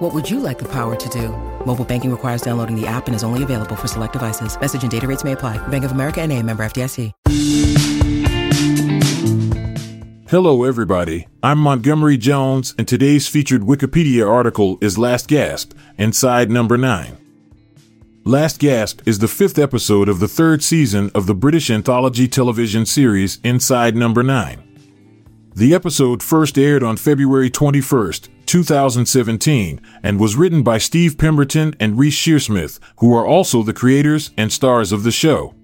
What would you like the power to do? Mobile banking requires downloading the app and is only available for select devices. Message and data rates may apply. Bank of America and a member FDIC. Hello, everybody. I'm Montgomery Jones, and today's featured Wikipedia article is Last Gasp, Inside Number 9. Last Gasp is the fifth episode of the third season of the British anthology television series Inside Number 9. The episode first aired on February 21st, 2017, and was written by Steve Pemberton and Reece Shearsmith, who are also the creators and stars of the show.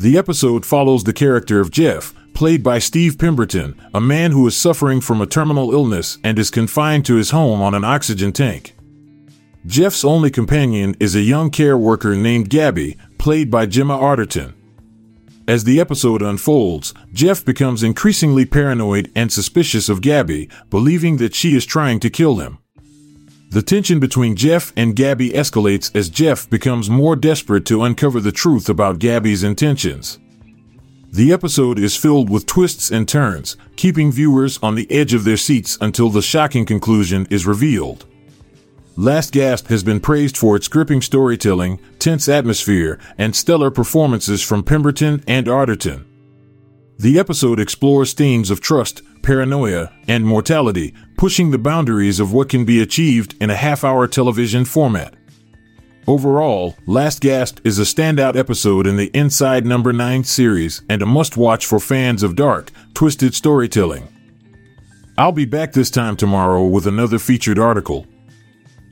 The episode follows the character of Jeff, played by Steve Pemberton, a man who is suffering from a terminal illness and is confined to his home on an oxygen tank. Jeff's only companion is a young care worker named Gabby, played by Gemma Arterton. As the episode unfolds, Jeff becomes increasingly paranoid and suspicious of Gabby, believing that she is trying to kill him. The tension between Jeff and Gabby escalates as Jeff becomes more desperate to uncover the truth about Gabby's intentions. The episode is filled with twists and turns, keeping viewers on the edge of their seats until the shocking conclusion is revealed. Last Gasp has been praised for its gripping storytelling, tense atmosphere, and stellar performances from Pemberton and Arterton. The episode explores themes of trust, paranoia, and mortality, pushing the boundaries of what can be achieved in a half hour television format. Overall, Last Gasp is a standout episode in the Inside Number 9 series and a must watch for fans of dark, twisted storytelling. I'll be back this time tomorrow with another featured article.